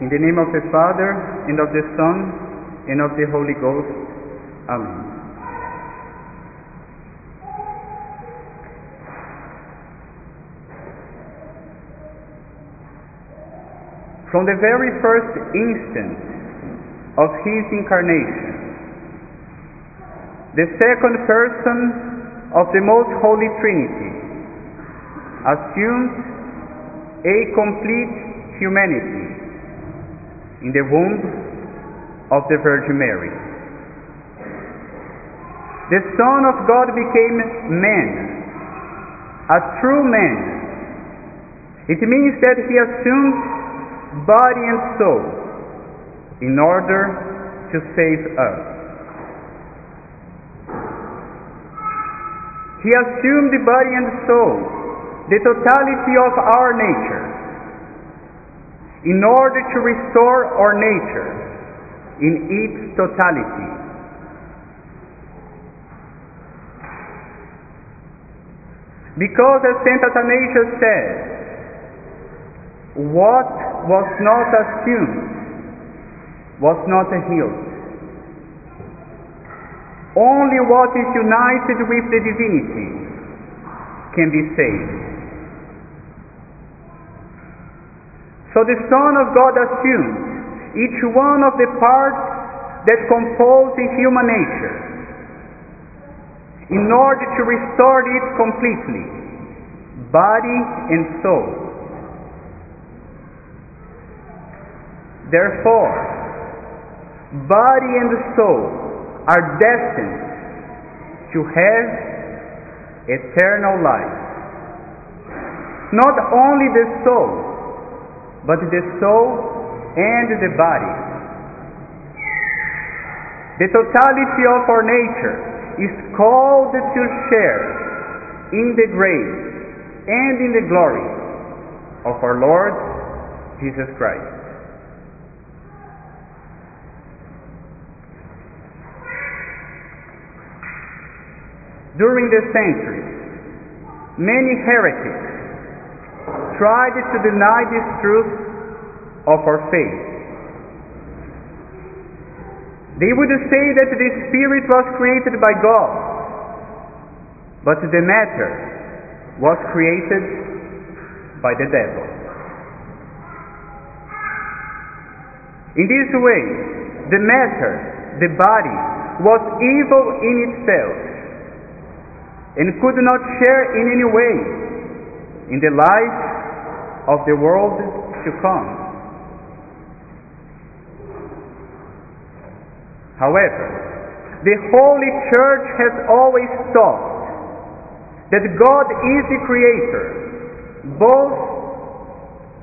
In the name of the Father, and of the Son, and of the Holy Ghost. Amen. From the very first instant of his incarnation, the second person of the Most Holy Trinity assumed a complete humanity in the womb of the Virgin Mary. The Son of God became man, a true man. It means that he assumed body and soul in order to save us. He assumed the body and soul, the totality of our nature, in order to restore our nature in its totality. Because as St. Athanasius says, what was not assumed was not healed. Only what is united with the divinity can be saved. So the Son of God assumed each one of the parts that compose the human nature in order to restore it completely, body and soul. Therefore, body and soul are destined to have eternal life. Not only the soul, but the soul and the body. The totality of our nature is called to share in the grace and in the glory of our Lord Jesus Christ. During the centuries, many heretics tried to deny this truth of our faith. They would say that the Spirit was created by God, but the matter was created by the devil. In this way, the matter, the body, was evil in itself and could not share in any way in the life of the world to come. However, the Holy Church has always taught that God is the Creator, both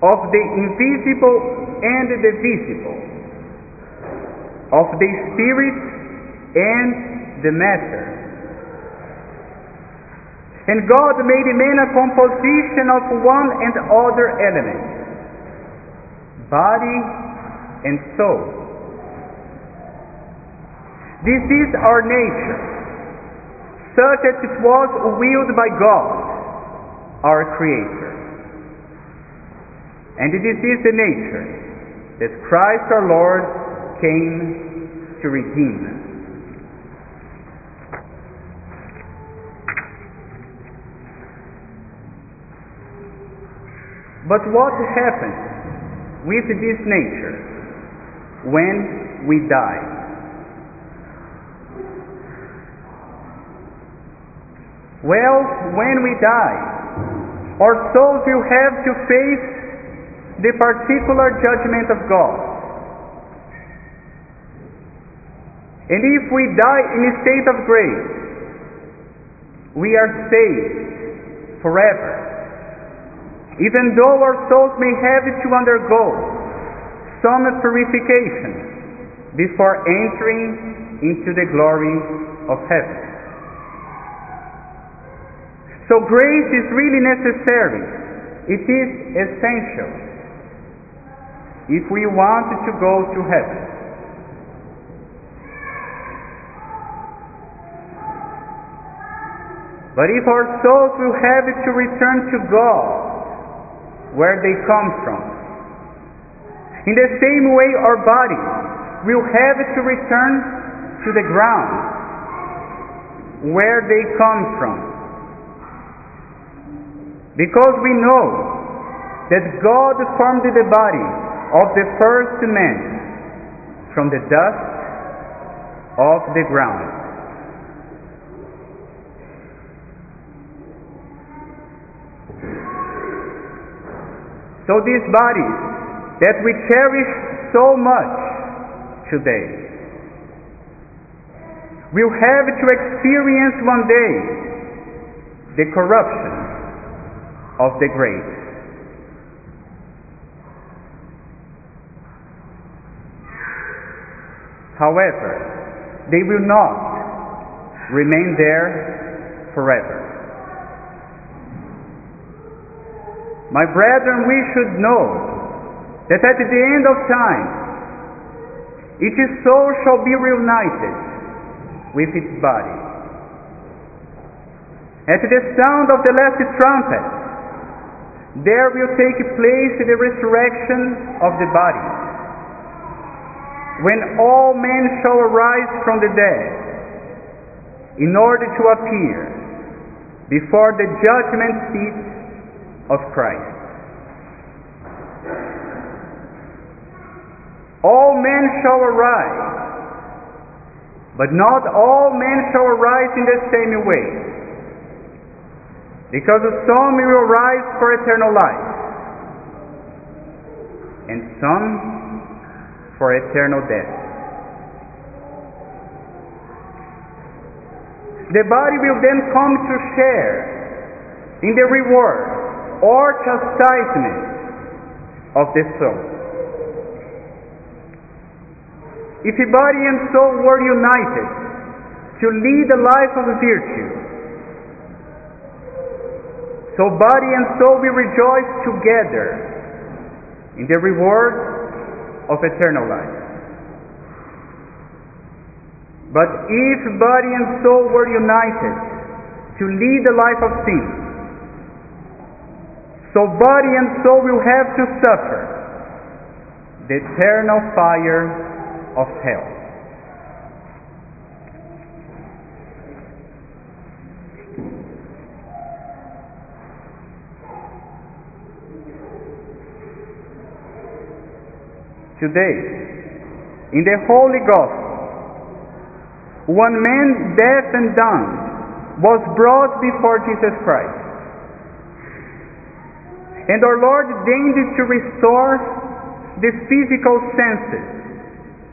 of the invisible and the visible, of the Spirit and the matter. And God made man a composition of one and other element, body and soul. This is our nature, such as it was willed by God, our Creator. And this is the nature that Christ our Lord came to redeem. But what happens with this nature when we die? Well, when we die, our souls will have to face the particular judgment of God. And if we die in a state of grace, we are saved forever even though our souls may have to undergo some purification before entering into the glory of heaven. So grace is really necessary. It is essential if we want to go to heaven. But if our souls will have to return to God where they come from. In the same way, our bodies will have to return to the ground where they come from. Because we know that God formed the body of the first man from the dust of the ground. So this body that we cherish so much today will have to experience one day the corruption of the grave. However, they will not remain there forever. My brethren, we should know that at the end of time, its soul shall be reunited with its body. At the sound of the last trumpet, there will take place the resurrection of the body. When all men shall arise from the dead, in order to appear before the judgment seat of Christ. All men shall arise, but not all men shall arise in the same way. Because of some will rise for eternal life, and some for eternal death. The body will then come to share in the reward or chastisement of the soul. If the body and soul were united to lead a life of virtue, so body and soul will rejoice together in the reward of eternal life. But if body and soul were united to lead a life of sin, so body and soul will have to suffer the eternal fire of hell. Today, in the Holy Gospel, one man deaf and dumb was brought before Jesus Christ. And our Lord deigned to restore the physical senses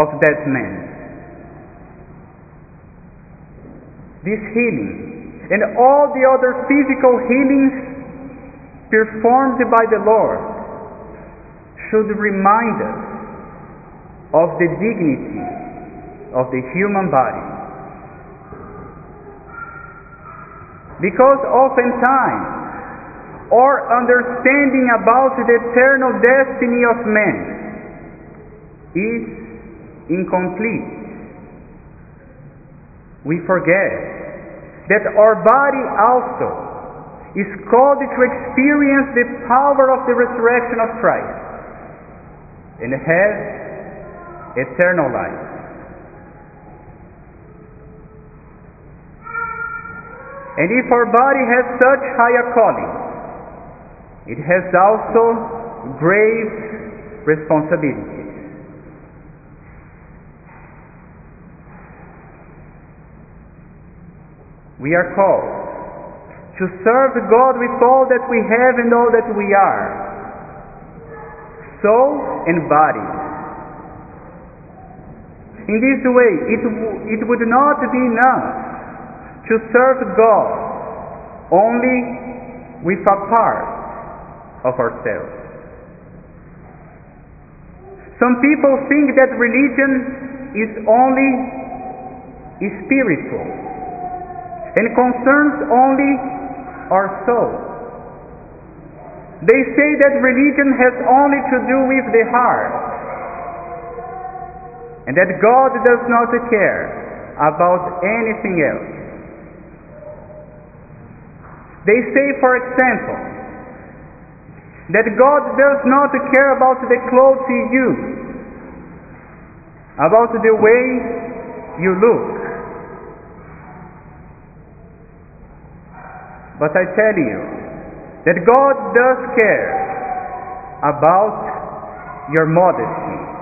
of that man. This healing and all the other physical healings performed by the Lord should remind us of the dignity of the human body. Because oftentimes our understanding about the eternal destiny of man is incomplete. We forget that our body also is called to experience the power of the resurrection of Christ and have eternal life. And if our body has such high a calling, it has also grave responsibilities. We are called to serve God with all that we have and all that we are, soul and body. In this way, it, it would not be enough to serve God only with a part of ourselves. Some people think that religion is only spiritual and concerns only our soul. They say that religion has only to do with the heart and that God does not care about anything else. They say, for example, that God does not care about the clothes you use, about the way you look. But I tell you that God does care about your modesty.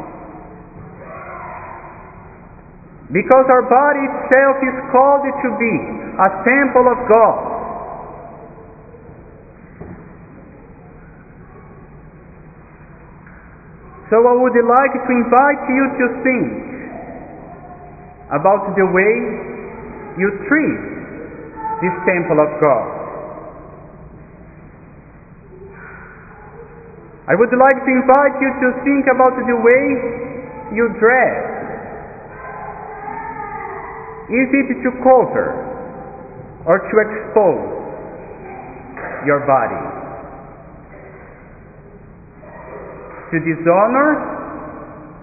Because our body itself is called to be a temple of God. So I would like to invite you to think about the way you treat this temple of God. I would like to invite you to think about the way you dress. Is it to cover or to expose your body? to dishonor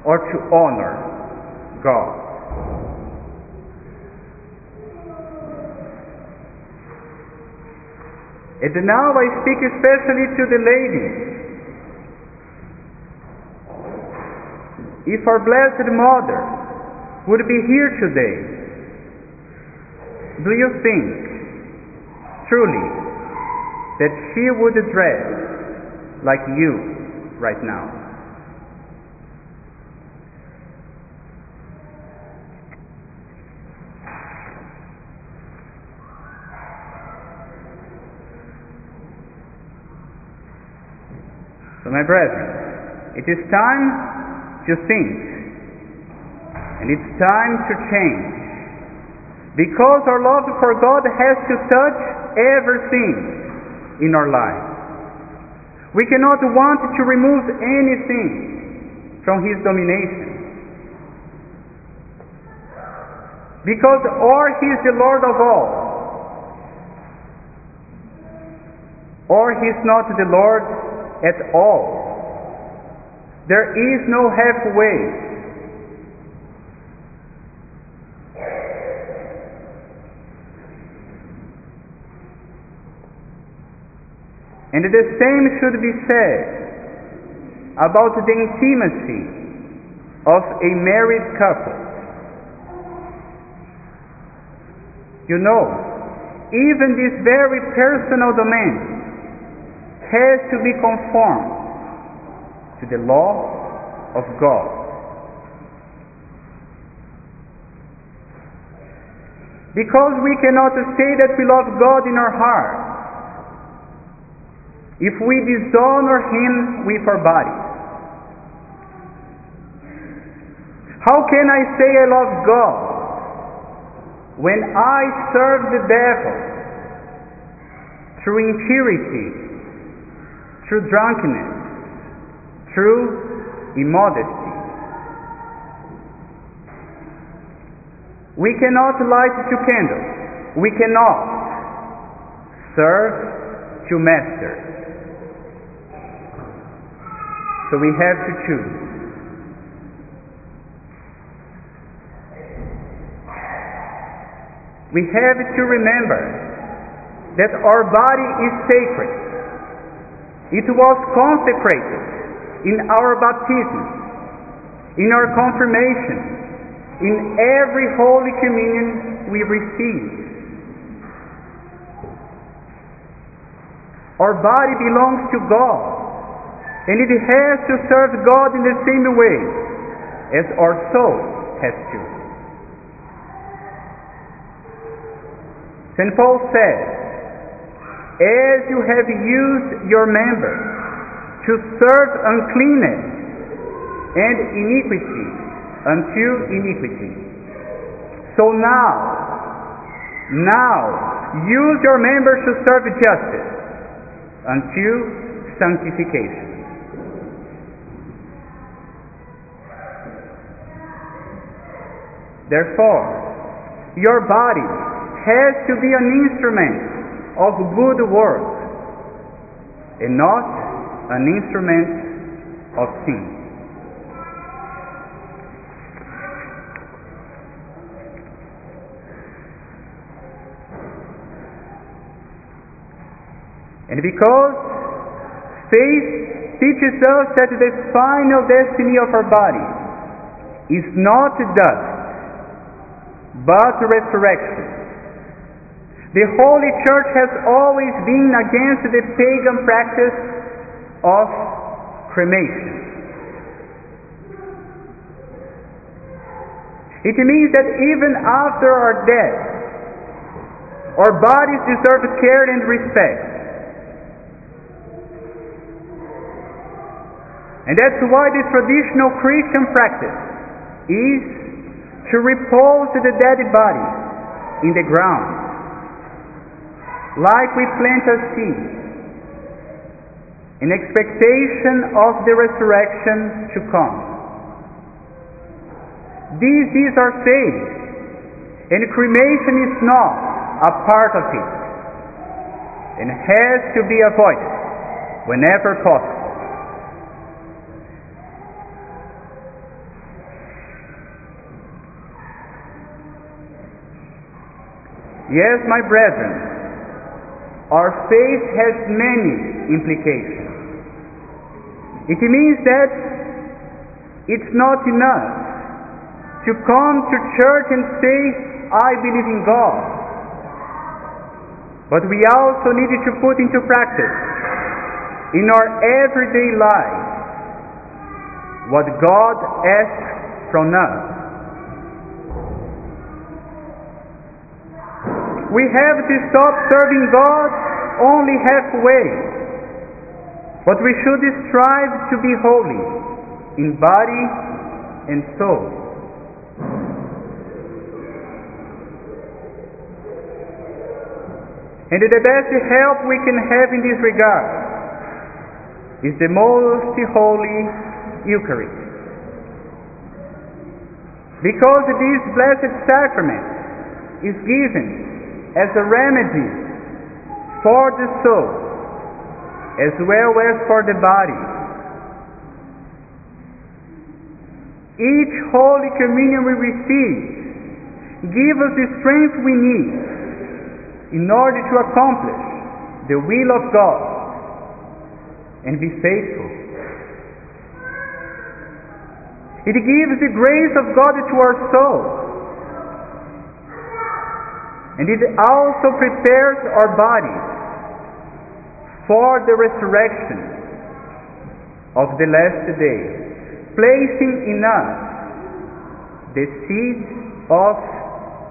or to honor God. And now I speak especially to the ladies. If our Blessed Mother would be here today, do you think truly that she would dress like you right now? So, my brethren, it is time to think, and it's time to change. Because our love for God has to touch everything in our life. We cannot want to remove anything from His domination. Because or He is the Lord of all, or He is not the Lord at all. There is no halfway. And the same should be said about the intimacy of a married couple. You know, even this very personal domain has to be conformed to the law of God. Because we cannot say that we love God in our heart if we dishonor Him with our body. How can I say I love God when I serve the devil through impurity through drunkenness, through immodesty. We cannot light two candles. We cannot serve two masters. So we have to choose. We have to remember that our body is sacred. It was consecrated in our baptism, in our confirmation, in every Holy Communion we receive. Our body belongs to God, and it has to serve God in the same way as our soul has to. St. Paul says, as you have used your members to serve uncleanness and iniquity unto iniquity. So now, now, use your members to serve justice unto sanctification. Therefore, your body has to be an instrument of good works and not an instrument of sin. And because Faith teaches us that the final destiny of our body is not death, but resurrection. The Holy Church has always been against the pagan practice of cremation. It means that even after our death, our bodies deserve care and respect. And that's why the traditional Christian practice is to repose the dead body in the ground, like we plant a seed, in expectation of the resurrection to come. This is our faith, and cremation is not a part of it, and has to be avoided whenever possible. Yes, my brethren, our faith has many implications. It means that it's not enough to come to church and say, I believe in God. But we also need to put into practice in our everyday life what God asks from us. We have to stop serving God only halfway, but we should strive to be holy in body and soul. And the best help we can have in this regard is the most holy Eucharist. Because this blessed sacrament is given as a remedy for the soul as well as for the body. Each Holy Communion we receive gives us the strength we need in order to accomplish the will of God and be faithful. It gives the grace of God to our soul. And it also prepares our bodies for the resurrection of the last day, placing in us the seed of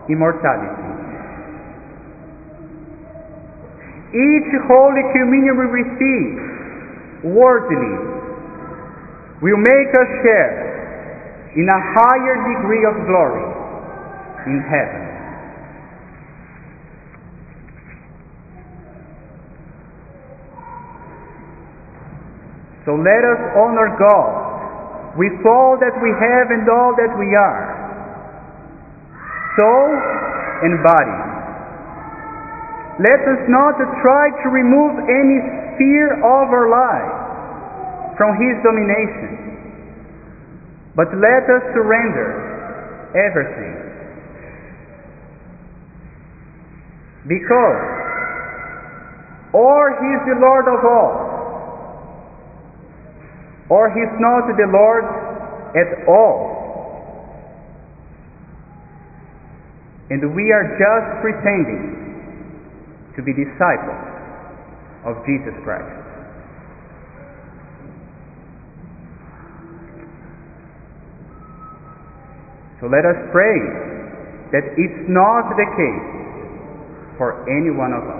immortality. Each Holy Communion we receive worthily will make us share in a higher degree of glory in heaven. So let us honor God with all that we have and all that we are, soul and body. Let us not try to remove any sphere of our life from His domination, but let us surrender everything. Because or He is the Lord of all, or he's not the Lord at all. And we are just pretending to be disciples of Jesus Christ. So let us pray that it's not the case for any one of us.